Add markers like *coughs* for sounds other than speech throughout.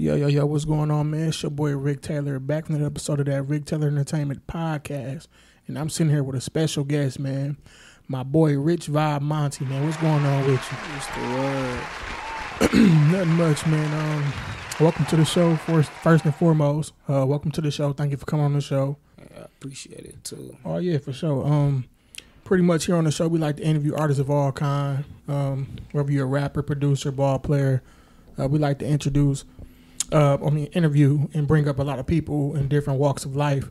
Yo, yo, yo, what's going on, man? It's your boy Rick Taylor back from another episode of that Rick Taylor Entertainment Podcast. And I'm sitting here with a special guest, man. My boy Richvibe Monty, man. What's going on with you? What's the word? *clears throat* Nothing much, man. Um, welcome to the show first, first and foremost. Uh, welcome to the show. Thank you for coming on the show. I appreciate it too. Oh yeah, for sure. Um, pretty much here on the show, we like to interview artists of all kind. Um, whether you're a rapper, producer, ball player, uh, we like to introduce, uh, I mean, interview and bring up a lot of people in different walks of life,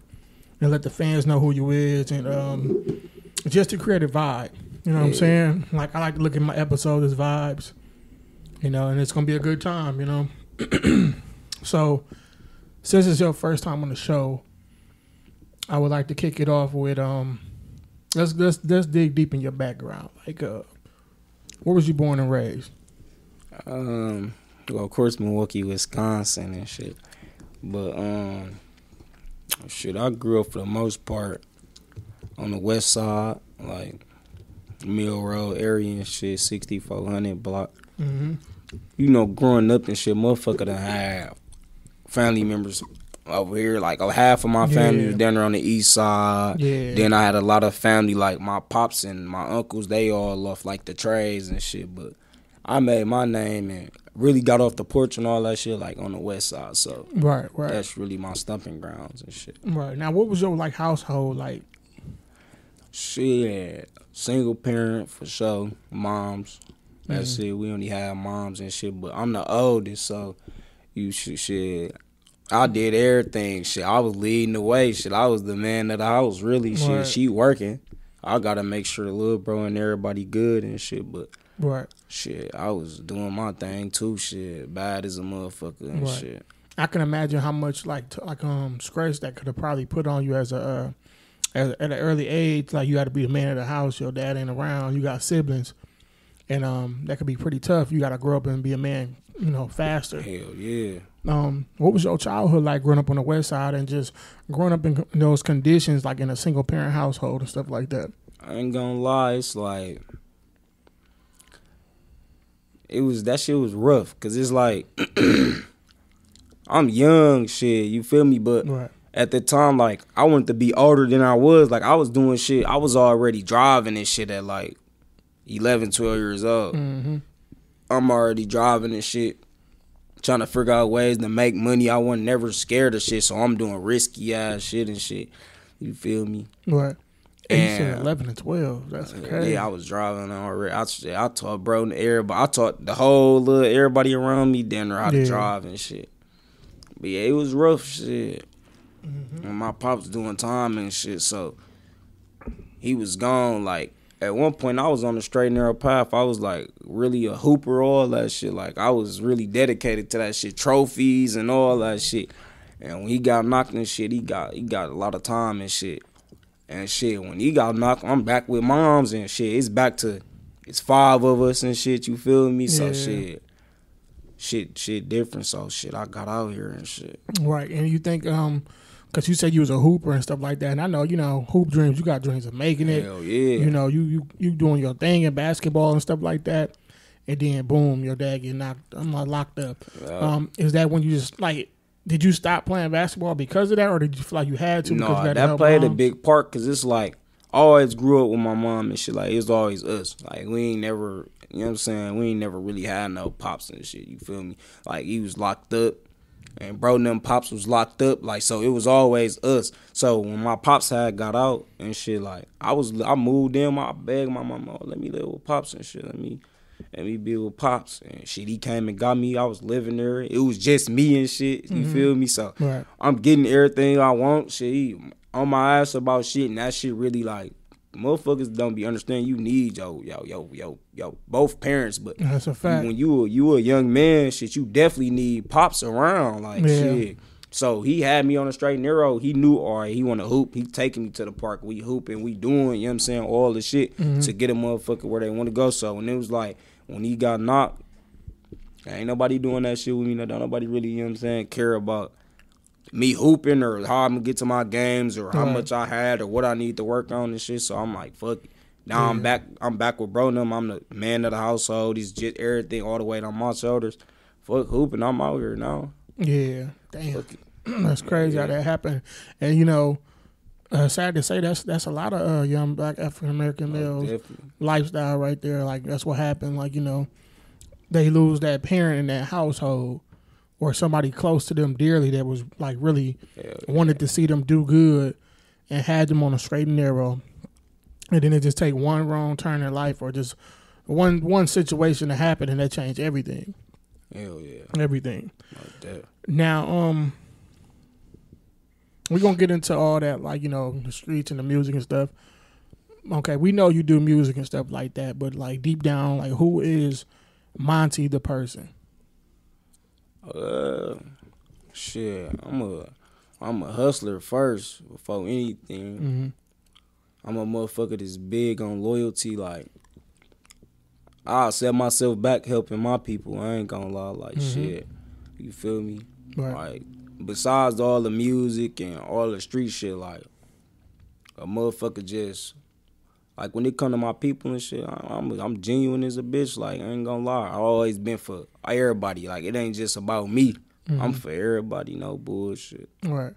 and let the fans know who you is, and um, just to create a vibe. You know what I'm saying? Like I like to look at my episodes as vibes, you know, and it's gonna be a good time. You know. *clears throat* so, since it's your first time on the show, I would like to kick it off with um let's let's let's dig deep in your background. Like uh where was you born and raised? Um, well, of course, Milwaukee, Wisconsin, and shit. But um, shit, I grew up for the most part on the west side, like Mill Road area and shit, sixty four hundred block. Mm-hmm. You know, growing up and shit, motherfucker done have family members over here. Like, oh, half of my family Yeah. was down there on the east side. Yeah. Then I had a lot of family, like my pops and my uncles, they all off like the trades and shit. But I made my name and really got off the porch and all that shit, like on the west side. So Right, right. that's really my stumping grounds and shit. Right. Now what was your like household like? Shit, single parent for sure, moms. That's mm-hmm. it. We only have moms and shit, but I'm the oldest, so you should shit. I did everything. Shit, I was leading the way. Shit, I was the man of the house. Really, shit. Right. She working. I gotta make sure little bro and everybody good and shit. But Right. shit, I was doing my thing too. Shit, bad as a motherfucker and Right. shit. I can imagine how much like t- like um stress that could have probably put on you as a uh, as, at an early age. Like you had to be the man of the house. Your dad ain't around. You got siblings, and um that could be pretty tough. You got to grow up and be a man. You know, faster. Hell yeah. um, what was your childhood like growing up on the west side and just growing up in those conditions, like in a single parent household and stuff like that? I ain't gonna lie, it's like it was that shit was rough because it's like *clears throat* I'm young, shit. You feel me? But Right. at the time, like I wanted to be older than I was. Like I was doing shit. I was already driving and shit at like 11, 12 years old. Mm-hmm. I'm already driving and shit, trying to figure out ways to make money. I wasn't never scared of shit, so I'm doing risky ass shit and shit. You feel me? Right. And you said eleven and twelve. That's okay. Yeah, I was driving already. I, I taught bro and everybody. I taught the whole little everybody around me there how to Yeah. drive and shit. But yeah, it was rough shit. Mm-hmm. And my pops doing time and shit, so he was gone. Like at one point, I was on the straight and narrow path. I was like really a hooper, all that shit. Like I was really dedicated to that shit, trophies and all that shit. And when he got knocked and shit, he got he got a lot of time and shit. And shit, when he got knocked, I'm back with moms and shit. It's back to it's five of us and shit. You feel me? So Yeah. shit, shit, shit different. So shit, I got out here and shit. Right. And you think um, because you said you was a hooper and stuff like that, and I know you know hoop dreams. You got dreams of making it. Hell yeah. You know, you you you doing your thing in basketball and stuff like that, and then boom, your dad get knocked. I'm locked up. Yeah. Um, is that when you just like? Did you stop playing basketball because of that, or did you feel like you had to? No, had that played a big part because it's like I always grew up with my mom and shit. Like it's always us. Like we ain't never, you know what I'm saying? We ain't never really had no pops and shit. You feel me? Like he was locked up, and bro, and them pops was locked up. Like so, it was always us. So when my pops had got out and shit, like I was, I moved in. I begged my mama, oh, let me live with pops and shit. Let me. Let me be with pops and shit. He came and got me. I was living there. It was just me and shit. You feel me? So Right. I'm getting everything I want. Shit, he on my ass about shit, and that shit really like motherfuckers don't be understanding. You need yo, yo, yo, yo, yo, both parents, but That's a fact. when you a, you a young man, shit, you definitely need pops around. Like Yeah. shit. So he had me on a straight and narrow. He knew, all right, he want to hoop. He taking me to the park. We hooping, we doing, you know what I'm saying, all the shit Mm-hmm. to get a motherfucker where they want to go. So and it was like, when he got knocked, ain't nobody doing that shit with me. Don't nobody really, you know what I'm saying, care about me hooping or how I'm gonna get to my games or how Right. much I had or what I need to work on and shit. So I'm like, fuck it. Now I'm back. I'm back with bro. Them. I'm the man of the household. He's just everything all the weight on my shoulders. Fuck hooping. I'm out here now. Yeah, damn, *clears throat* that's crazy how that happened. And you know, uh, sad to say, that's that's a lot of uh, young black African American males Definitely. lifestyle right there. Like that's what happened. Like you know, they lose that parent in that household or somebody close to them dearly that was like really Hell wanted to see them do good and had them on a straight and narrow. And then it just take one wrong turn in life or just one one situation to happen and that changed everything. Hell yeah. Everything. Like. Now, um we're gonna get into all that, like, you know, the streets and the music and stuff. Okay, we know you do music and stuff like that, but like deep down, like who is Monty the person? Uh, shit. I'm a, I'm a hustler first before anything. Mm-hmm. I'm a motherfucker that's big on loyalty. Like, I'll set myself back helping my people. I ain't gonna lie. Like, Mhm. shit. You feel me? Right. Like, besides all the music and all the street shit, like, a motherfucker just, like, when it come to my people and shit, I- I'm I'm genuine as a bitch. Like, I ain't gonna lie. I always been for everybody. Like, it ain't just about me. I'm mm-hmm. for everybody. No bullshit. Right.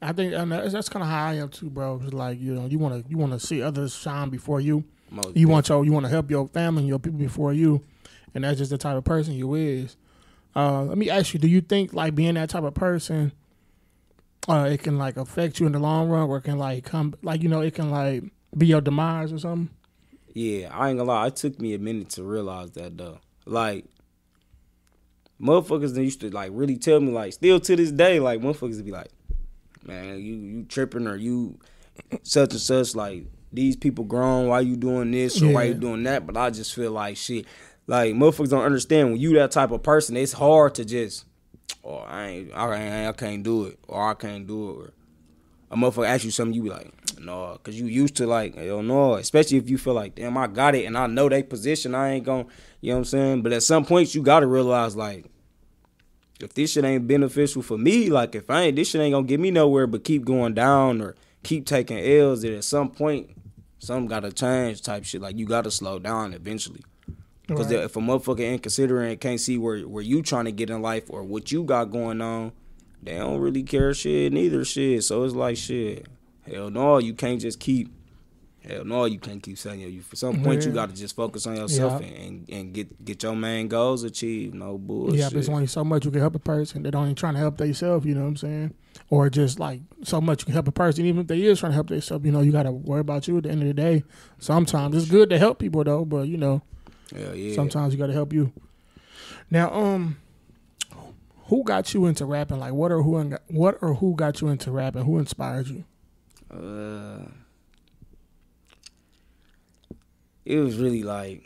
I think and that's, kind of how I am too, bro. Like you know, you want to you want to see others shine before you. Most You want your you want to help your family and your people before you, and that's just the type of person you is. Uh, let me ask you: Do you think like being that type of person, uh, it can like affect you in the long run, or it can like come like you know it can like be your demise or something? Yeah, I ain't gonna lie. It took me a minute to realize that though. Like, motherfuckers used to like really tell me like, still to this day, like motherfuckers be like, man, you you tripping or you such and such. Like these people grown. Why you doing this or why you doing that? But I just feel like shit. Like motherfuckers don't understand when you that type of person. It's hard to just, oh I ain't, I I can't do it or I can't do it. Or, a motherfucker ask you something, you be like, no, cause you used to like, hell no. Especially if you feel like, damn, I got it and I know they position, I ain't gonna, you know what I'm saying? But at some points, you gotta realize like, if this shit ain't beneficial for me, like if I ain't, this shit ain't gonna get me nowhere, but keep going down or keep taking L's. That at some point, something gotta change, type shit. Like you gotta slow down eventually. Because Right. if a motherfucker ain't considering and can't see where where you trying to get in life or what you got going on, they don't really care shit neither shit. So it's like shit. Hell no, you can't just keep. Hell no, you can't keep saying. You for some point you got to just focus on yourself Yeah. and, and get get your main goals achieved. No bullshit. Yeah, but it's only so much you can help a person that only trying to help themselves, you know what I'm saying? Or just like so much you can help a person, even if they is trying to help themselves, you know, you got to worry about you at the end of the day. Sometimes it's good to help people though, but you know, Hell yeah. sometimes you got to help you. Now, um, who got you into rapping? Like, what or who, what or who got you into rapping? Who inspired you? Uh, it was really like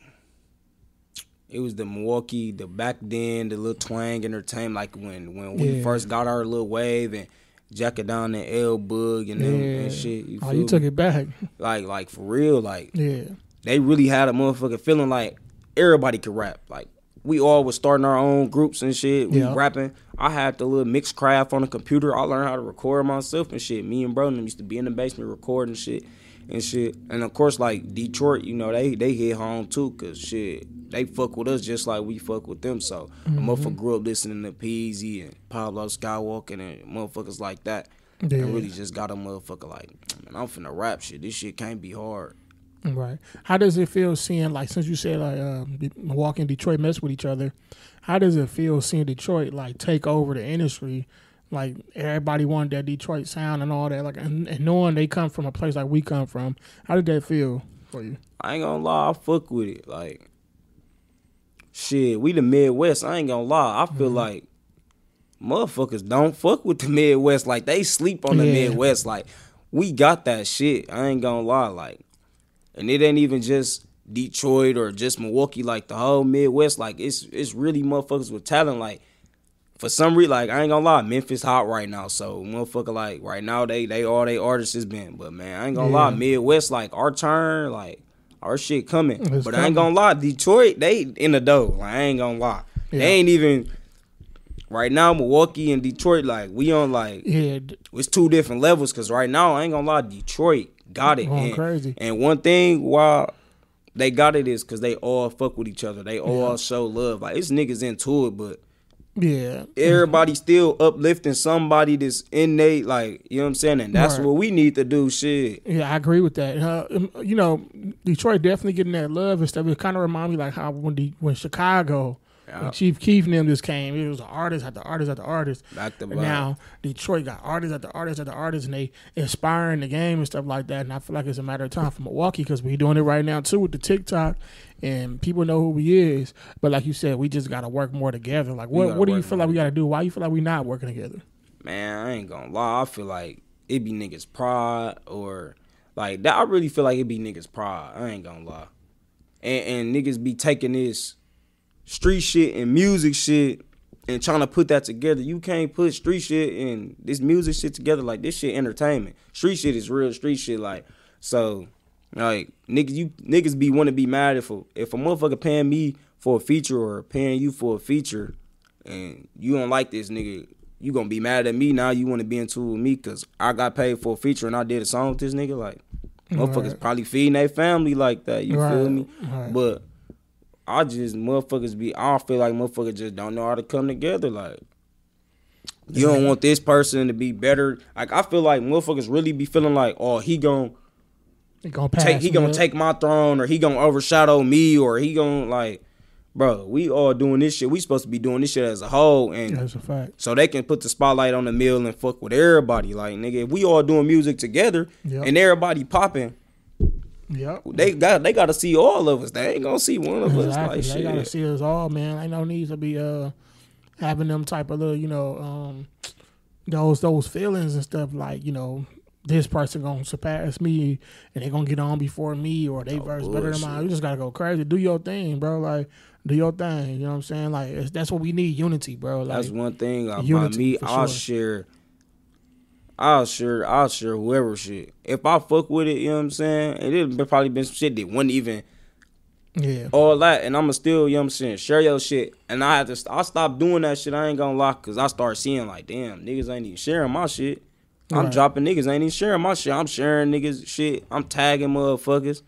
it was the Milwaukee, the back then, the little twang entertainment, like when when we first got our little wave and Jack it down and L Bug and them and shit. You Oh, you me? took it back. like like for real, like Yeah, they really had a motherfucker feeling like everybody could rap. Like we all was starting our own groups and shit. We Yeah. rapping. I had the little Mixcraft on the computer. I learned how to record myself and shit. Me and bro them used to be in the basement recording shit and shit. And of course, like Detroit, you know, they they hit home too, cause shit, they fuck with us just like we fuck with them. So a mm-hmm. motherfucker grew up listening to Peezy and Pablo Skywalker and motherfuckers like that. yeah, And really just got a motherfucker like, man, I'm finna rap shit. This shit can't be hard. Right. How does it feel seeing like since you said like De- Milwaukee and Detroit mess with each other? How does it feel seeing Detroit like take over the industry? Like everybody wanted that Detroit sound and all that, like and, and knowing they come from a place like we come from, how did that feel for you? I ain't gonna lie, I fuck with it. Like, shit, we the Midwest. I ain't gonna lie. I Mm-hmm. feel like motherfuckers don't fuck with the Midwest. Like, they sleep on the Yeah. Midwest. Like, we got that shit. I ain't gonna lie. Like, and it ain't even just Detroit or just Milwaukee. Like, the whole Midwest. Like, it's it's really motherfuckers with talent. Like, for some reason, like I ain't gonna lie, Memphis hot right now. So motherfucker, like right now, they they all they artists has been. But man, I ain't gonna lie, Midwest, like our turn, like our shit coming. It's but I ain't gonna lie, Detroit, they in the dough. Like I ain't gonna lie, Yeah. they ain't even right now. Milwaukee and Detroit, like we on like Yeah, it's two different levels. Cause right now, I ain't gonna lie, Detroit got it. Going and, crazy. And one thing, why they got it is cause they all fuck with each other. They all Yeah. show love. Like it's niggas into it, but Yeah. Everybody still uplifting somebody that's innate, like you know what I'm saying, and that's Right. what we need to do. Shit, Yeah, I agree with that. Uh, um, you know, Detroit definitely getting that love and stuff. It kind of remind me like how when the when Chicago, Chief Keef and them just came, it was an artist after artist after artist. back now Detroit got artists after artists after artists, and they inspiring the game and stuff like that. And I feel like it's a matter of time for Milwaukee because we doing it right now too with the TikTok, and people know who we is. But like you said, we just got to work more together. Like, what what do you feel like we got to do? Why you feel like we not working together? man, I ain't gonna lie. I feel like it be niggas pride or like that. I really feel like it be niggas pride. I ain't gonna lie. And, and niggas be taking this street shit and music shit and trying to put that together. You can't put street shit and this music shit together. Like this shit entertainment. Street shit is real street shit. Like so, like niggas, you niggas be want to be mad if a, if a motherfucker paying me for a feature or paying you for a feature, and you don't like this nigga. You gonna be mad at me now? You want to be into with me because I got paid for a feature and I did a song with this nigga? Like, motherfuckers Right. probably feeding their family like that. You feel me? right. But I just motherfuckers be. I don't feel like motherfuckers just don't know how to come together. Like you don't want this person to be better. Like I feel like motherfuckers really be feeling like, oh, he gon' He gonna pass. take, he gonna take my throne, or he gonna overshadow me, or he gonna like, bro. We all doing this shit. We supposed to be doing this shit as a whole, and That's a fact. so they can put the spotlight on the mill and fuck with everybody. Like nigga, if we all doing music together Yep. and everybody popping, Yep. they got they got to see all of us. They ain't gonna see one of us. Exactly. Like they gotta see us all, man. Ain't no need to be uh having them type of little, you know, um those those feelings and stuff like, you know, this person gonna surpass me and they gonna get on before me or they Oh, verse better than mine. You just gotta go crazy. Do your thing, bro. Like do your thing. You know what I'm saying? Like it's, that's what we need, unity, bro. Like That's one thing unity, me. I'll sure. share. I'll share. I'll share whoever shit. If I fuck with it, you know what I'm saying. And it probably been some shit that wouldn't even yeah. all that, and I'ma still, you know what I'm saying, share your shit. And I had to. I stopped doing that shit. I ain't gonna lie, cause I start seeing like, damn, niggas ain't even sharing my shit. I'm Right. dropping niggas ain't even sharing my shit. I'm sharing niggas shit. I'm tagging motherfuckers.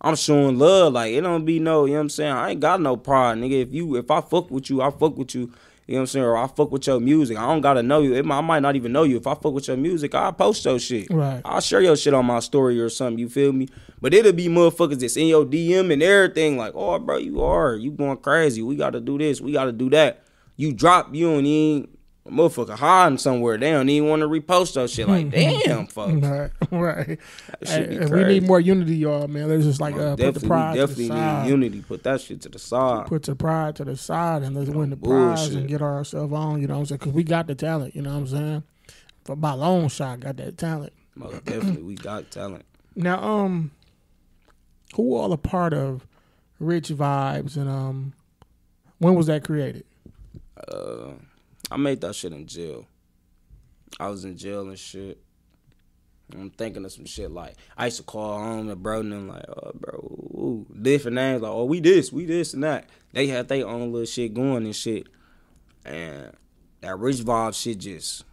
I'm showing love. Like it don't be no, you know what I'm saying. I ain't got no pride, nigga. If you, if I fuck with you, I fuck with you. You know what I'm saying? Or I fuck with your music. I don't gotta know you. It, I might not even know you. If I fuck with your music, I'll post your shit. Right. I'll share your shit on my story or something. You feel me? But it'll be motherfuckers that's in your DM and everything. Like, oh, bro, you are. You going crazy. We gotta do this. We gotta do that. You drop, you don't even, motherfucker hiding somewhere. They don't even want to repost your shit. Like, *laughs* damn, folks. *laughs* Right, right. Hey, and we need more unity, y'all, man. Let's just like uh, put the pride we to the definitely side. need unity. Put that shit to the side. put the pride to the side and let's win the prize and get ourselves on. You know what I'm saying? Because we got the talent. You know what I'm saying? For by long shot, got that talent. Most definitely, we got talent. Now, um, who all a part of Richvibes and um, when was that created? Uh, I made that shit in jail. I was in jail and shit. I'm thinking of some shit like I used to call home and bro and them like, oh bro, ooh, different names like, oh we this, we this and that. They had their own little shit going and shit, and that rich vibe shit just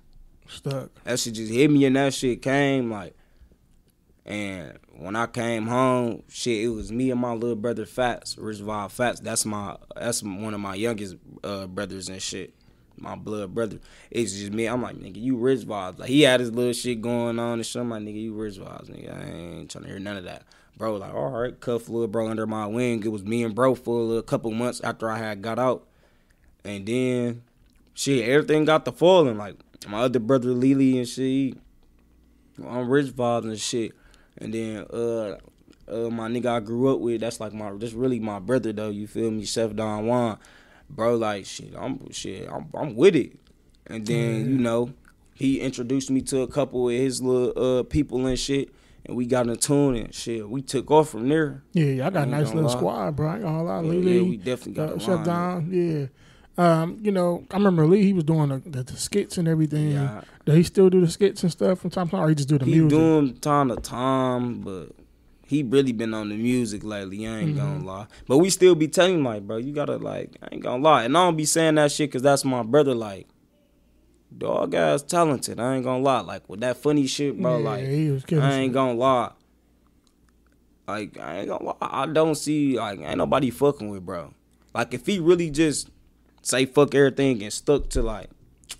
Stuck. that shit just hit me and that shit came like and when I came home, shit, it was me and my little brother Fats, Richvibe Fats. That's my that's one of my youngest uh, brothers and shit. My blood brother. It's just me. I'm like, nigga, you Richvibes. Like he had his little shit going on and shit. I'm like, nigga, you Richvibes, nigga. I ain't trying to hear none of that. Bro, like, all right, cuff little bro under my wing. It was me and bro for a little couple months after I had got out. And then shit, everything got to falling. Like my other brother Lily and shit. he- I'm rich vibes and shit. And then uh uh my nigga I grew up with, that's like my that's really my brother though, you feel me, Chef Don Juan. Bro, like shit, I'm shit, I'm I'm with it. And then, you know, he introduced me to a couple of his little uh people and shit. And we got in tune and shit. We took off from there. Yeah, y'all got a nice little lie. squad, bro. I ain't gonna lie. Yeah, Lily, yeah, we definitely got uh, Chef line. Yeah. Um, you know, I remember Lee. He was doing the, the, the skits and everything. Yeah. Does he still do the skits and stuff from time to time, or he just do the He music? doing time to time, but he really been on the music lately. I ain't Mm-hmm. gonna lie, but we still be telling him like, bro, you gotta like, I ain't gonna lie, and I don't be saying that shit because that's my brother. Like, dog guy's talented. I ain't gonna lie, like with that funny shit, bro. yeah, like, he was killing I ain't gonna lie. Like, I ain't gonna lie. I don't see like ain't nobody fucking with, bro. Like, if he really just say fuck everything and stuck to like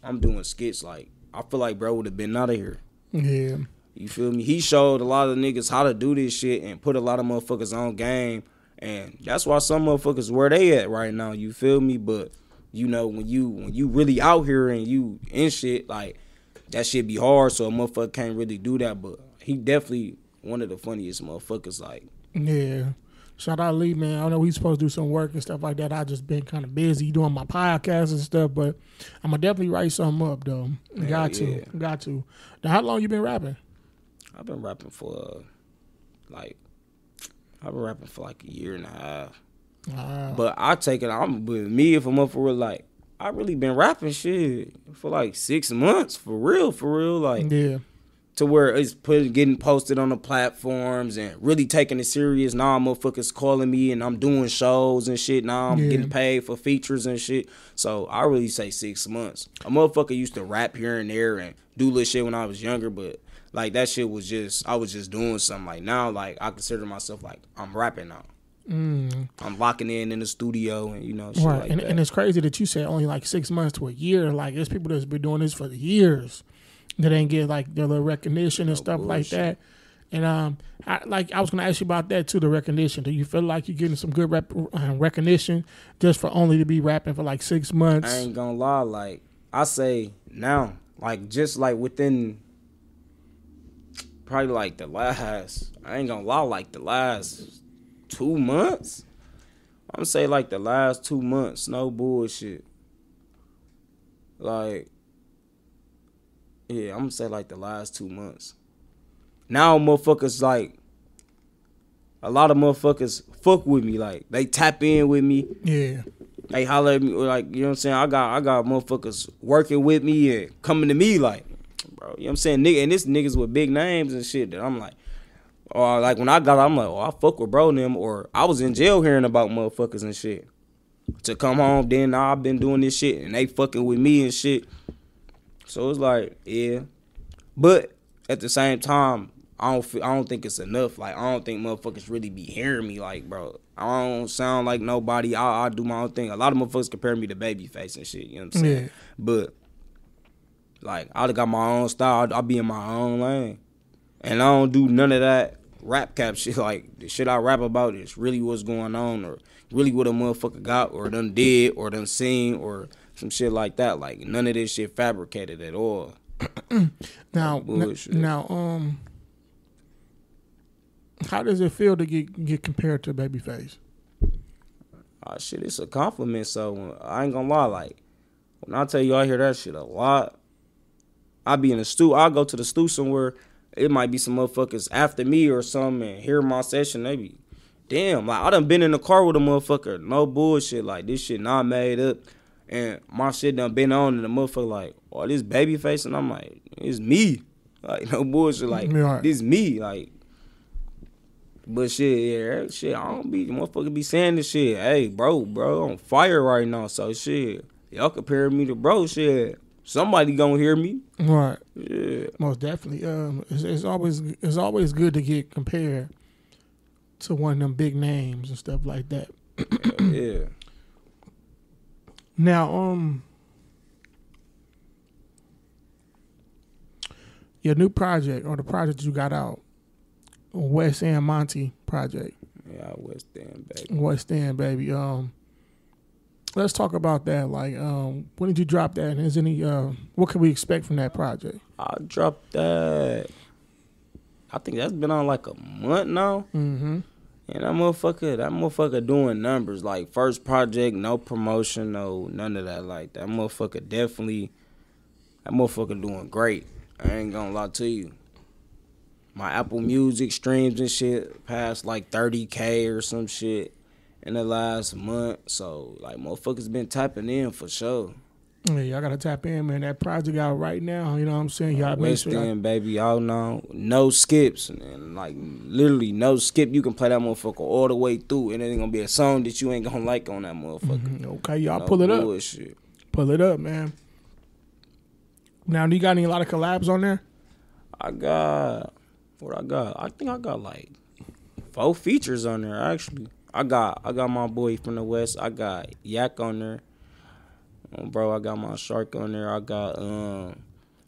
I'm doing skits. Like I feel like bro would have been out of here. Yeah. You feel me? He showed a lot of niggas how to do this shit and put a lot of motherfuckers on game. And that's why some motherfuckers where they at right now. You feel me? But you know when you when you really out here and you in shit like that shit be hard. So a motherfucker can't really do that. But he definitely one of the funniest motherfuckers. Like Yeah. Shout out Lee, man. I know he's supposed to do some work and stuff like that. I just been kind of busy doing my podcast and stuff, but I'm gonna definitely write something up though. Got to, yeah. got to. Now, how long you been rapping? I've been rapping for uh, like I've been rapping for like a year and a half. Wow. But I take it. I'm with me if I'm up for real. Like I really been rapping shit for like six months for real, for real. Like yeah, to where it's put getting posted on the platforms and really taking it serious. Now motherfuckers calling me and I'm doing shows and shit. Now I'm Yeah. getting paid for features and shit. So I really say six months. A motherfucker used to rap here and there and do little shit when I was younger, but like that shit was just I was just doing something. Like now, like I consider myself like I'm rapping now. mm. I'm locking in in the studio and you know shit right. like and, and it's crazy that you said only like six months to a year. Like there's people that's been doing this for years that ain't get like their little recognition and stuff like that. And um, I, like I was gonna ask you about that too, the recognition. Do you feel like you're getting some good rep, uh, recognition just for only to be rapping for like six months? I ain't gonna lie, like I say now, like just like within probably like the last I ain't gonna lie, like the last two months. I'm gonna say like the last two months, no bullshit. Like yeah, I'm gonna say like the last two months. Now motherfuckers like a lot of motherfuckers fuck with me, like they tap in with me Yeah, they holler at me like you know what I'm saying. I got I got motherfuckers working with me and coming to me like, bro. You know what I'm saying, nigga. And this niggas with big names and shit that I'm like, oh, or like when I got, I'm like, oh, I fuck with bro and them, or I was in jail hearing about motherfuckers and shit. To come home, then now I've been doing this shit and they fucking with me and shit. So it's like, yeah, but at the same time, I don't feel, I don't think it's enough. Like I don't think motherfuckers really be hearing me. Like bro, I don't sound like nobody. I, I do my own thing. A lot of motherfuckers compare me to Babyface and shit. You know what I'm saying? Yeah. But like I got my own style. I be in my own lane, and I don't do none of that rap cap *laughs* shit. Like the shit I rap about is really what's going on, or really what a motherfucker got, or done did, or done seen, or some shit like that. Like none of this shit fabricated at all. *clears throat* Now, Bullshit. now, um, how does it feel to get get compared to Babyface? Ah, shit, it's a compliment. So I ain't gonna lie, like when I tell you I hear that shit a lot, I be in the stew. I'll go to the stew somewhere. It might be some motherfuckers after me or something and hear my session. They be, damn, like I done been in the car with a motherfucker. No bullshit. Like this shit not made up. And my shit done been on and the motherfucker like, oh, this Babyface. And I'm like, it's me. Like no bullshit. Like Right. this me. Like but shit, yeah, shit, I don't be motherfucker be saying this shit. Hey, bro, bro, on fire right now. So shit, y'all comparing me to bro. Shit, somebody gonna hear me. Right. Yeah, Most definitely. Um, it's, it's always it's always good to get compared to one of them big names and stuff like that. *coughs* yeah. Now, um, your new project or the project you got out, Westend Monty project, Yeah, West End, baby. Westend baby. Um, let's talk about that. Like, um, when did you drop that? And is any uh, what can we expect from that project? I dropped that. I think that's been on like a month now. Mm-hmm. And that motherfucker, that motherfucker doing numbers. Like first project, no promotion, no none of that. Like that motherfucker definitely, that motherfucker doing great. I ain't gonna lie to you. My Apple Music streams and shit passed like 30k or some shit in the last month. So like motherfuckers been tapping in for sure. Yeah, y'all gotta tap in, man. That project out right now. You know what I'm saying? Y'all make West sure y'all- End, baby, all now. No skips. And like literally no skip. You can play that motherfucker all the way through and it ain't gonna be a song that you ain't gonna *laughs* like on that motherfucker. Mhm. Okay, y'all No pull it up. Pull it up, man. Now, do you got any a lot of collabs on there? I got what I got. I think I got like four features on there actually. I got I got my boy from the west. I got Yak on there. Um, bro, I got my shark on there. I got um,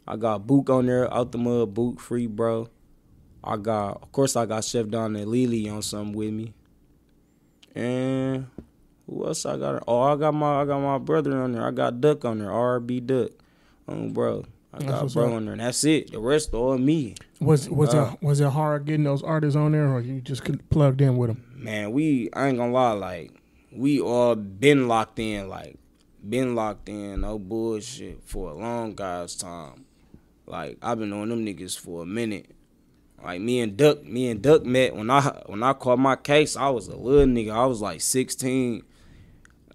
I got Book on there, out the mud, Book free, bro. I got, of course, I got Chef Don and Lily on something with me. And who else I got? Oh, I got my I got my brother on there. I got Duck on there, RB Duck. Um, bro, I That's got bro up. on there. And that's it. The rest all me. Was was Uh, it was it hard getting those artists on there, or you just could- plugged in with them? Man, we I ain't gonna lie, like we all been locked in, like been locked in, no bullshit for a long guy's time. Like I've been on them niggas for a minute. Like me and Duck, me and Duck met when I when I called my case. I was a little nigga. I was like sixteen.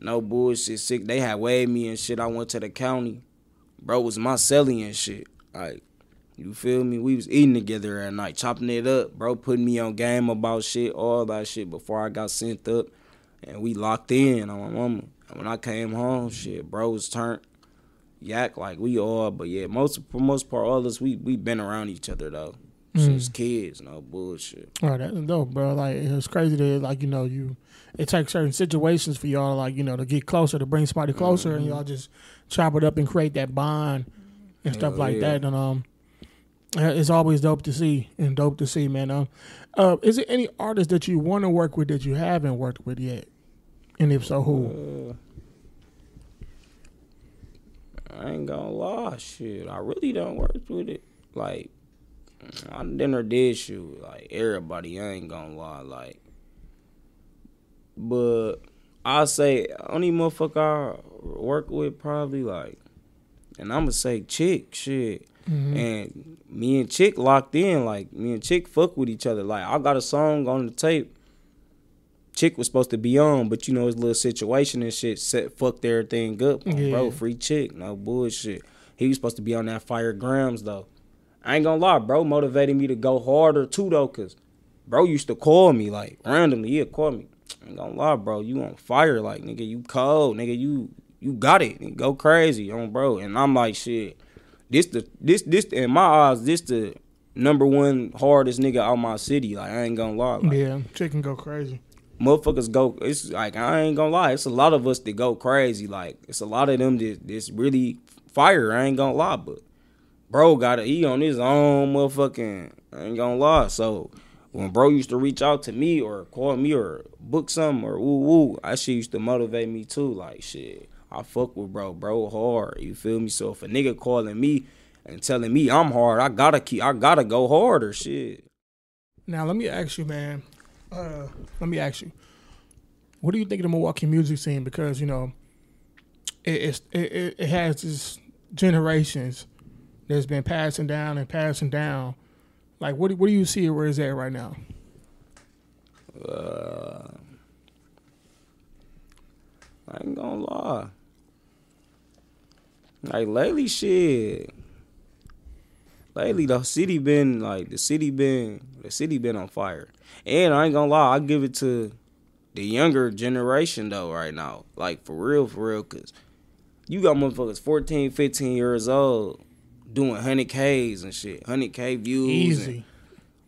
No bullshit. Sick. They had weighed me and shit. I went to the county. Bro was my celly and shit. Like you feel me? We was eating together at night, chopping it up, bro. Putting me on game about shit, all that shit before I got sent up, and we locked in on my mama. And when I came home, shit, bro was turned yak like we all. But yeah, most for most part, all of us we we been around each other though since kids. No bullshit. Oh, that's dope, bro. Like it's crazy that like you know you it takes certain situations for y'all like you know to get closer to bring somebody closer, Mm-hmm. and y'all just chop it up and create that bond and stuff like yeah. that. And um, uh, it's always dope to see and dope to see, man. Um, uh, is there any artists that you want to work with that you haven't worked with yet? And if so, who? Uh, I ain't gonna lie, shit. I really don't work with it. Like, I dinner did shoot like everybody. I ain't gonna lie, like, but I say only motherfucker I work with probably like, and I'm gonna say chick shit. Mhm. And me and Chick locked in, like me and Chick fuck with each other. Like I got a song on the tape. Chick was supposed to be on, but you know his little situation and shit set fucked everything up. Like, Yeah. Bro, free Chick, no bullshit. He was supposed to be on that Fire Grams though. I ain't gonna lie, bro, motivated me to go harder too though, cause bro used to call me like randomly. He'd call me. I ain't gonna lie, bro, you on fire, like nigga, you cold, nigga, you you got it, nigga, go crazy on bro. And I'm like, shit, this the this this in my eyes, this the number one hardest nigga out my city. Like I ain't gonna lie, like, yeah, chicken go crazy. motherfuckers go. It's like I ain't gonna lie. It's a lot of us that go crazy. Like it's a lot of them that that's really fire. I ain't gonna lie, but bro got it. He on his own motherfucking. I ain't gonna lie. So when bro used to reach out to me or call me or book something or woo woo, that shit used to motivate me too. Like shit, I fuck with bro. Bro hard. You feel me? So if a nigga calling me and telling me I'm hard, I gotta keep. I gotta go harder. Shit. Now let me ask you, man. Uh, let me ask you, what do you think of the Milwaukee music scene? Because you know, it it's, it, it it has this generations that's been passing down and passing down. Like, what do, what do you see where it's at right now? Uh, I ain't gonna lie. Like lately, shit. Lately, the city been like the city been the city been on fire, and I ain't gonna lie. I give it to the younger generation though right now. Like for real, for real, cause you got motherfuckers 14, 15 years old doing 100Ks and shit, 100K views. Easy.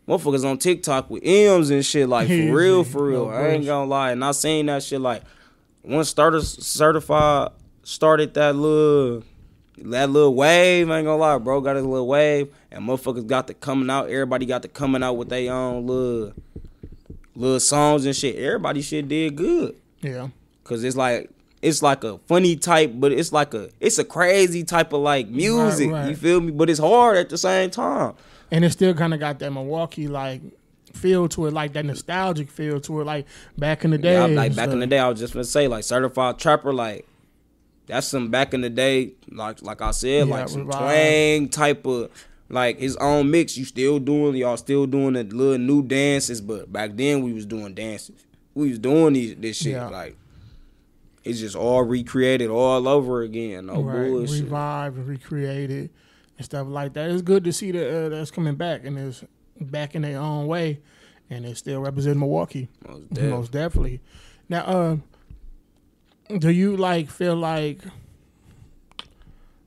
motherfuckers on TikTok with M's and shit. Like for real, for real. No I ain't gonna lie. And I seen that shit like once starters certified started that little that little wave. I ain't gonna lie, bro. Got his little wave, and motherfuckers got the coming out. Everybody got the coming out with their own little little songs and shit. Everybody shit did good. Yeah. Cause it's like it's like a funny type, but it's like a it's a crazy type of like music. right. You feel me? But it's hard at the same time. And it still kind of got that Milwaukee like feel to it, like that nostalgic feel to it, like back in the day. Yeah, like back in the uh, day, I was just gonna say like certified trapper, like that's some back in the day, like like I said, Yeah, like some twang type of like his own mix. You still doing y'all still doing the little new dances, but back then we was doing dances. We was doing these this shit Yeah. like it's just all recreated all over again. No right, bullshit. revived and recreated and stuff like that. It's good to see that uh, that's coming back and it's back in their own way, and it's still representing Milwaukee Most definitely. most definitely. Now, uh, do you like feel like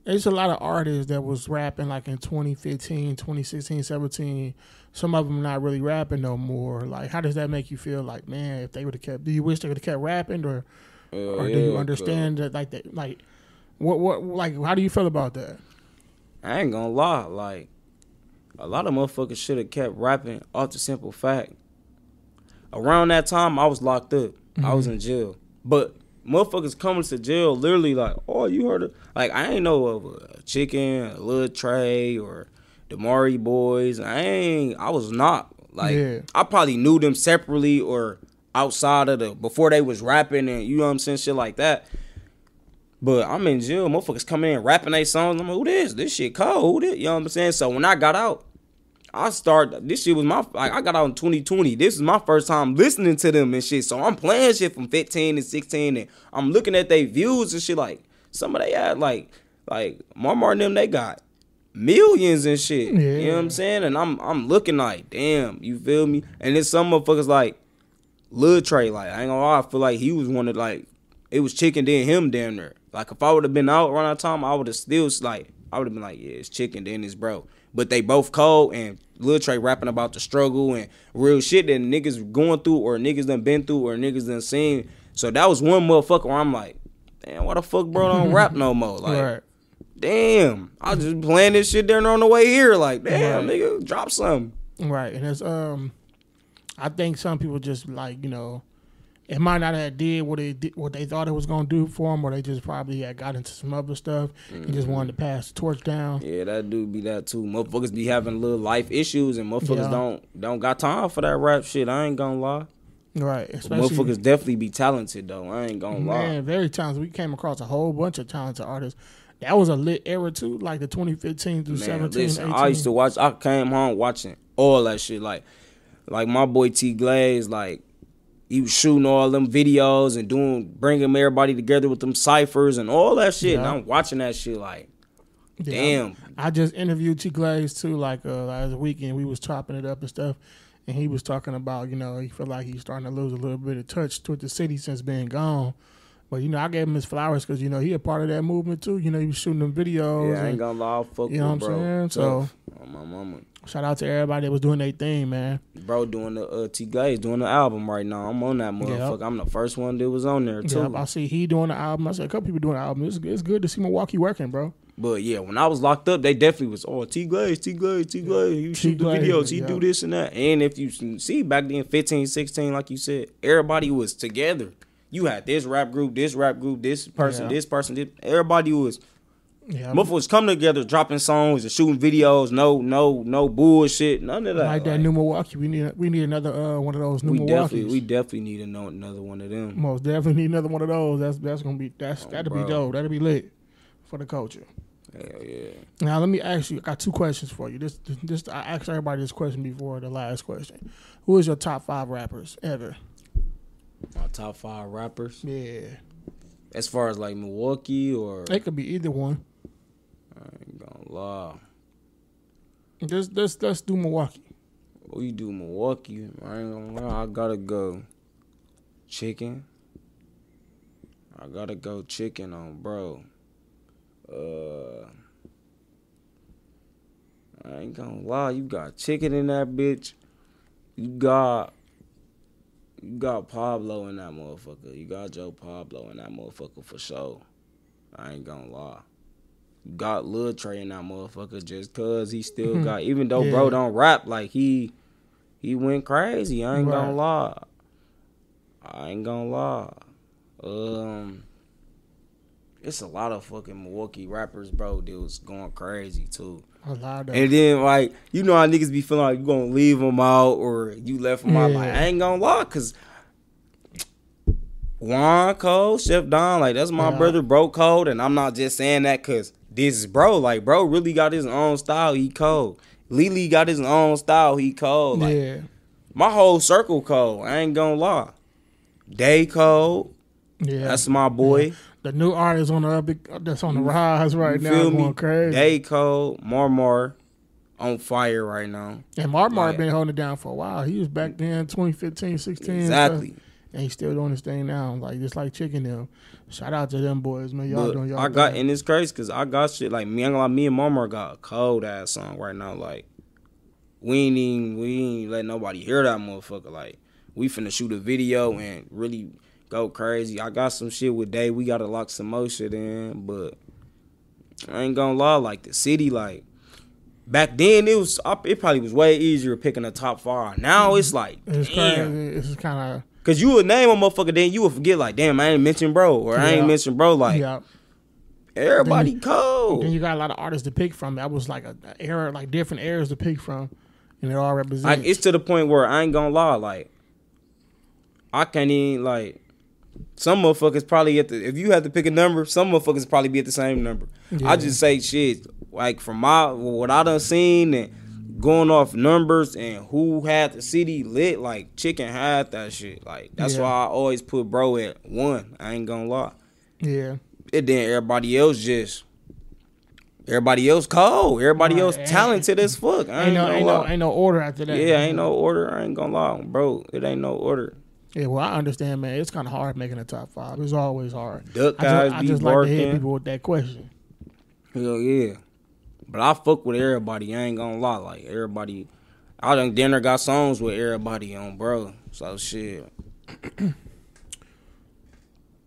there's a lot of artists that was rapping like in 2015, 2016, 17. Some of them not really rapping no more. Like, how does that make you feel? Like, man, if they would have kept, do you wish they would have kept rapping, or Uh, or do you yeah, understand that like that like What what like? How do you feel about that? I ain't gonna lie, like a lot of motherfuckers should have kept rapping off the simple fact. Around that time, I was locked up. I was in jail, but motherfuckers coming to jail literally like, oh, you heard it? Like I ain't know of a chicken, a little Trey, or the Mari boys. I ain't. I was not like. Yeah. I probably knew them separately or outside of the before they was rapping and you know what I'm saying, shit like that. But I'm in jail. Motherfuckers coming in rapping their songs. I'm like, who this? This shit cold. Who this? You know what I'm saying? So when I got out, I start This shit was my. Like I got out in 2020. This is my first time listening to them and shit. So I'm playing shit from 15 and 16, and I'm looking at their views and shit. Like some of they had like like Marmar and them. They got millions and shit. You know what I'm saying? And I'm I'm looking like, damn, you feel me? And then some motherfuckers like Lil Trey. Like I ain't gonna lie, I feel like he was one of like it was chicken then him damn near. Like if I would have been out around that time, I would have still like I would have been like, yeah, it's chicken then it's bro. But they both cold and Lil Trey rapping about the struggle and real shit that niggas going through or niggas done been through or niggas done seen. So that was one motherfucker where I'm like, damn, why the fuck bro don't *laughs* rap no more? Like right. damn, I just playing this shit there on the way here. Like, damn, Right. nigga, drop something. Right, and it's um, I think some people just like you know, it might not have did what they did, what they thought it was gonna do for them, or they just probably had got into some other stuff and just wanted to mm-hmm. pass the torch down. Yeah, that dude be that too. Motherfuckers be having little life issues, and motherfuckers Yeah. don't don't got time for that rap shit. I ain't gonna lie. Right, motherfuckers definitely be talented though. I ain't gonna lie. man, very talented. We came across a whole bunch of talented artists. That was a lit era too, like the 2015 through Man, 17, listen, 18. I used to watch. I came home watching all that shit. Like, like my boy T Glaze, like he was shooting all them videos and doing, bringing everybody together with them ciphers and all that shit. And I'm watching that shit like, Yeah, damn. I just interviewed T Glaze too, like uh, last weekend. We was chopping it up and stuff, and he was talking about you know he felt like he's starting to lose a little bit of touch with the city since being gone. But you know I gave him his flowers because you know he a part of that movement too. You know he was shooting them videos. Yeah, I ain't and gonna lie, fuck You know what I'm bro. saying? So- on my mama. shout out to everybody that was doing their thing, man. Bro doing the uh, T Glaze doing the album right now. I'm on that motherfucker. I'm the first one that was on there too. Yeah, I see he doing the album. I said a couple people doing the album. It's, it's good to see Milwaukee working, bro. But yeah, when I was locked up, they definitely was oh T Glaze, T Glaze, T Glaze. You shoot the videos, he yeah. do this and that. And if you see back then, 15, 16, like you said, everybody was together. You had this rap group, this rap group, this person, Yeah. this person, this, everybody was Yeah, motherfuckers coming together, dropping songs and shooting videos. No, no, no bullshit, none of that. like that Like, new Milwaukee. We need we need another uh, one of those new we Milwaukees. definitely, we definitely need another one of them. Most definitely need another one of those. That's that's gonna be that's Oh, that'll bro. be dope. That'll be lit for the culture. Hell yeah. Now let me ask you. I got two questions for you. This this I asked everybody this question before the last question. Who is your top five rappers ever? My top five rappers, Yeah, as far as like Milwaukee or it could be either one. I ain't gonna lie. Just let's let's do Milwaukee. What you do, Milwaukee? I ain't gonna lie, I gotta go. Chicken. I gotta go chicken on bro. Uh, I ain't gonna lie, you got chicken in that bitch. You got you got Pablo in that motherfucker. You got Joe Pablo in that motherfucker for sure. I ain't gonna lie. You got Lil Trey in that motherfucker just cause he still *laughs* got even though Yeah. bro don't rap like he he went crazy. I ain't Right. gonna lie. I ain't gonna lie. Um it's a lot of fucking Milwaukee rappers, bro, that was going crazy too. A lot of And then like you know how niggas be feeling like you gonna leave them out or you left them out. Like I ain't gonna lie, cause Juan Cole, Chef Don, like that's my Yeah. brother, bro Code, and I'm not just saying that cause this is bro. Like bro really got his own style. He cold. Lily got his own style. He cold. Like yeah, my whole circle cold. I ain't gonna lie. Day cold. yeah. That's my boy. The new artist on the that's on the rise right You now. feel Going me? crazy. Day cold. Marmar on fire right now. and Marmar Like- been holding it down for a while. He was back then 2015, 16. and Exactly. and he's still doing his thing now. Like just like chicken them. Shout out to them boys, man. Y'all But doing y'all. I got thing. and it's crazy because I got shit like me and like me and Mama got a cold ass song right now. Like we ain't even we ain't let nobody hear that motherfucker. Like we finna shoot a video and really go crazy. I got some shit with Day. We gotta lock some more shit in, but I ain't gonna lie, like the city, like back then it was it probably was way easier picking a top five. Now it's mm-hmm. like It's damn. crazy. It's kind of Cause you would name a motherfucker, then you would forget like, damn, I ain't mentioned bro, or I Yeah. ain't mentioned bro. Like yeah. everybody Then cold. Then you got a lot of artists to pick from. That was like a, a era, like different eras to pick from, and it all represents. Like it's to the point where I ain't gonna lie, like I can't even like some motherfuckers probably at the if you had to pick a number, some motherfuckers probably be at the same number. Yeah. I just say shit like from my what I done seen and going off numbers and who had the city lit, like chicken had that shit. Like that's Yeah. why I always put bro at one. I ain't gonna lie. yeah, And then everybody else just everybody else cold. Everybody Right, else talented as fuck. I ain't ain't, no, ain't no, ain't no order after that. Yeah, ain't no order. I ain't gonna lie, bro. It ain't no order. Yeah, well, I understand, man. It's kind of hard making a top five. It's always hard. Duck I just, I just like to hit people with that question. Hell yeah. But I fuck with everybody. I ain't gonna lie. Like everybody, I done dinner got songs with everybody on, bro. So shit. *clears throat*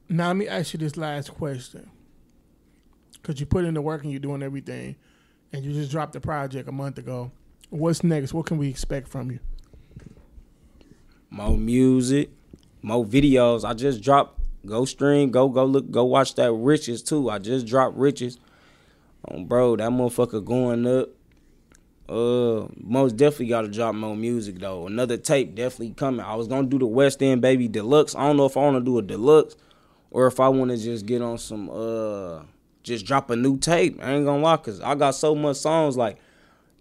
Now let me ask you this last question, because you put in the work and you're doing everything, and you just dropped the project a month ago. What's next? What can we expect from you? More music, more videos. I just dropped. Go stream. Go go look. Go watch that Riches too. I just dropped Riches. Um, bro, that motherfucker going up. Uh, most definitely got to drop more music though. Another tape definitely coming. I was gonna do the Westend Baby Deluxe. I don't know if I want to do a deluxe or if I want to just get on some uh, just drop a new tape. I ain't gonna lie, cause I got so much songs. Like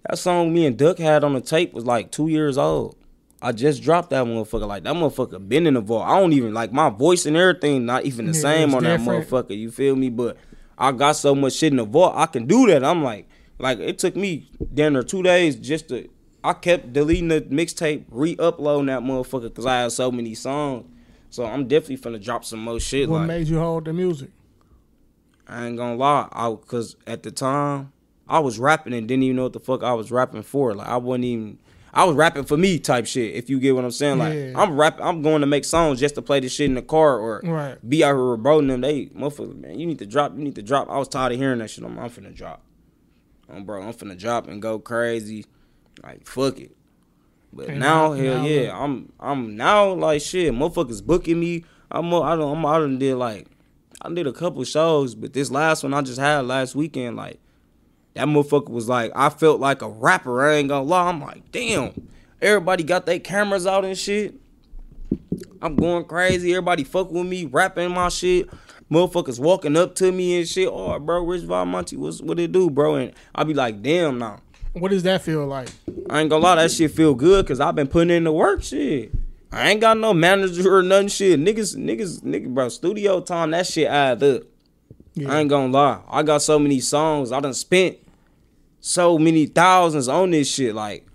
that song me and Duck had on the tape was like two years old. I just dropped that motherfucker. Like that motherfucker been in the vault. I don't even like my voice and everything. Not even the Yeah, same on different. that motherfucker. You feel me? But I got so much shit in the vault. I can do that. I'm like, like it took me damn near two days just to. I kept deleting the mixtape, re-uploading that motherfucker because I had so many songs. So I'm definitely finna drop some more shit. What like made you hold the music? I ain't gonna lie, I cause at the time I was rapping and didn't even know what the fuck I was rapping for. Like I wasn't even I was rapping for me type shit, if you get what I'm saying. Like Yeah. I'm rapping I'm going to make songs just to play this shit in the car or Right. be out here promoting them. They motherfucker, man, you need to drop, you need to drop. I was tired of hearing that shit. I'm, I'm finna drop. Um, bro, I'm finna drop and go crazy. Like fuck it. But And now, hell now yeah. I'm I'm now like shit. Motherfuckers booking me. I'm I don't I'm I done did like I did a couple shows, but this last one I just had last weekend, like that motherfucker was like I felt like a rapper. I ain't gonna lie. I'm like, damn. Everybody got their cameras out and shit. I'm going crazy. Everybody fuck with me, rapping my shit. Motherfuckers walking up to me and shit. Oh, bro, Richvibe Monty, what's what it do, bro? And I be like, damn, now. What does that feel like? I ain't gonna lie, that shit feel good because I've been putting in the work shit. I ain't got no manager or nothing shit. Niggas, niggas, niggas, bro, studio time, that shit add up. Yeah. I ain't gonna lie. I got so many songs. I done spent so many thousands on this shit. Like,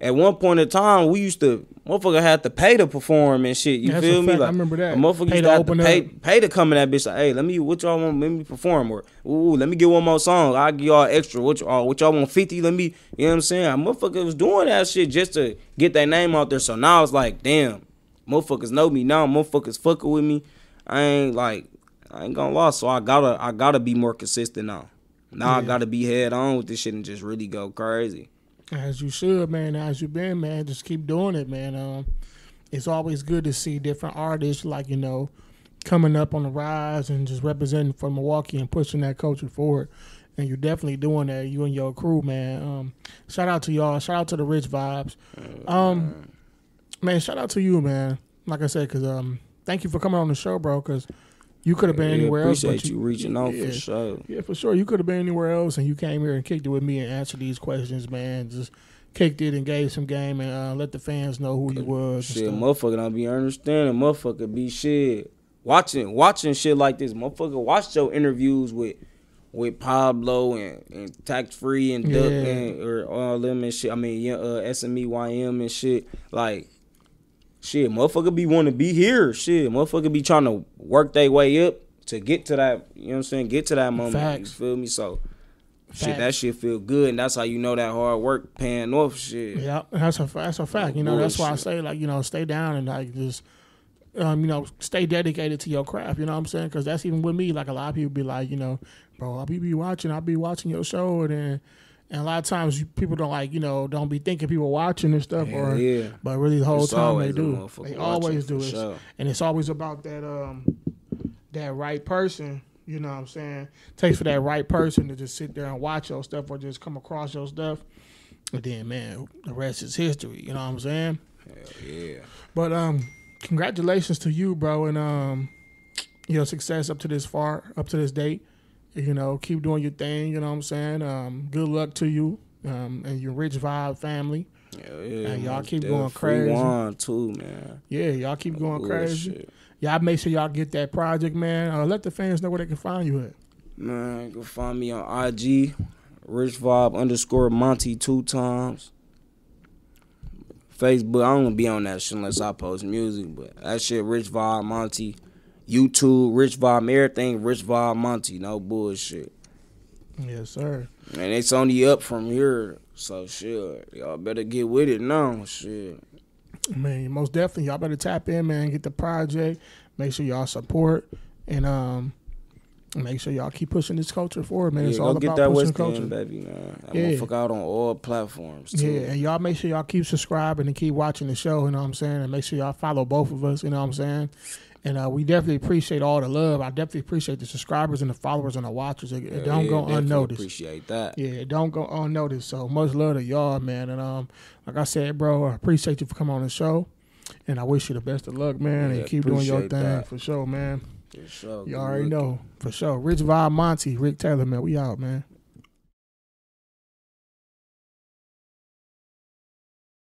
at one point in time, we used to, motherfucker had to pay to perform and shit. You That's feel me? fact. I remember that. A motherfucker Pay used to have to open pay, up. pay to come in that bitch. Like, hey, let me, what y'all want, let me perform. Or, ooh, let me get one more song. I'll give y'all extra. What y'all, what y'all want 50? Let me, you know what I'm saying? A motherfucker was doing that shit just to get their name out there. So now it's like, damn, motherfuckers know me now. Motherfuckers fucking with me. I ain't like, I ain't gonna lie. So I gotta, I gotta be more consistent now. Now I gotta be head on with this shit and just really go crazy. As you should, man. As you been, man. Just keep doing it, man. Um, it's always good to see different artists, like you know, coming up on the rise and just representing for Milwaukee and pushing that culture forward. And you're definitely doing that. You and your crew, man. Um, shout out to y'all. Shout out to the Richvibes. Um, man, shout out to you, man. Like I said, cause um, thank you for coming on the show, bro. Cause you could have been Yeah, anywhere else. appreciate but you reaching out yeah. for sure. Yeah, for sure. You could have been anywhere else, and you came here and kicked it with me and answered these questions, man. Just kicked it and gave some game and uh, let the fans know who you was. Shit, motherfucker don't be understanding. Motherfucker be shit. Watching watching shit like this. Motherfucker watch your interviews with with Pablo and, and Tax Free and Duck Yeah. and or all them and shit. I mean, yeah, uh, SMEYM and shit. Like, shit, motherfucker be want to be here. Shit, motherfucker be trying to work their way up to get to that. You know what I'm saying? Get to that moment. Facts. You feel me? So. Shit, that shit feel good, and that's how you know that hard work paying off. Shit, Yeah, that's a that's a fact. You know, that's why I say like you know, stay down and like just um, you know, stay dedicated to your craft. You know what I'm saying? Because that's even with me. Like a lot of people be like, you know, bro, I'll be, be watching, I'll be watching your show, and then, and a lot of times you, people don't like, you know, don't be thinking people watching and stuff, Hell or yeah. but really the whole It's time they do. They always do it, sure. and it's always about that um that right person. You know what I'm saying? Takes for that right person to just sit there and watch your stuff or just come across your stuff. And then, man, the rest is history. You know what I'm saying? Hell yeah. But um, congratulations to you, bro, and um, your success up to this far, up to this date. You know, keep doing your thing. You know what I'm saying? Um, good luck to you um, and your Richvibe family. Hell yeah. And y'all keep going crazy. wine too, man. Yeah, y'all keep going crazy. Y'all make sure y'all get that project, man. Uh, let the fans know where they can find you at. Man, you can find me on IG, Richvibe underscore Monty two times. Facebook, I don't be on that shit unless I post music, but that shit Richvibe Monty. YouTube, Richvibe, everything Richvibe Monty, no bullshit. Yes, sir. And it's only up from here, so shit, y'all better get with it now, shit. Man, most definitely, y'all better tap in, man. Get the project. Make sure y'all support and um, make sure y'all keep pushing this culture forward, man. yeah, it's all get about that pushing West culture. End, baby, man. That Yeah. fuck out on all platforms, too. Yeah, and y'all make sure y'all keep subscribing and keep watching the show. You know what I'm saying, and make sure y'all follow both of us. You know what I'm saying. And uh, we definitely appreciate all the love. I definitely appreciate the subscribers and the followers and the watchers. It, it don't yeah, go unnoticed. Appreciate that. Yeah, it don't go unnoticed. So much love to y'all, man. And um, like I said, bro, I appreciate you for coming on the show, and I wish you the best of luck, man. Yeah, and keep doing your thing that. for sure, man. For sure. You already know for sure. Richvibe Monty, Rick Taylor, man. We out, man.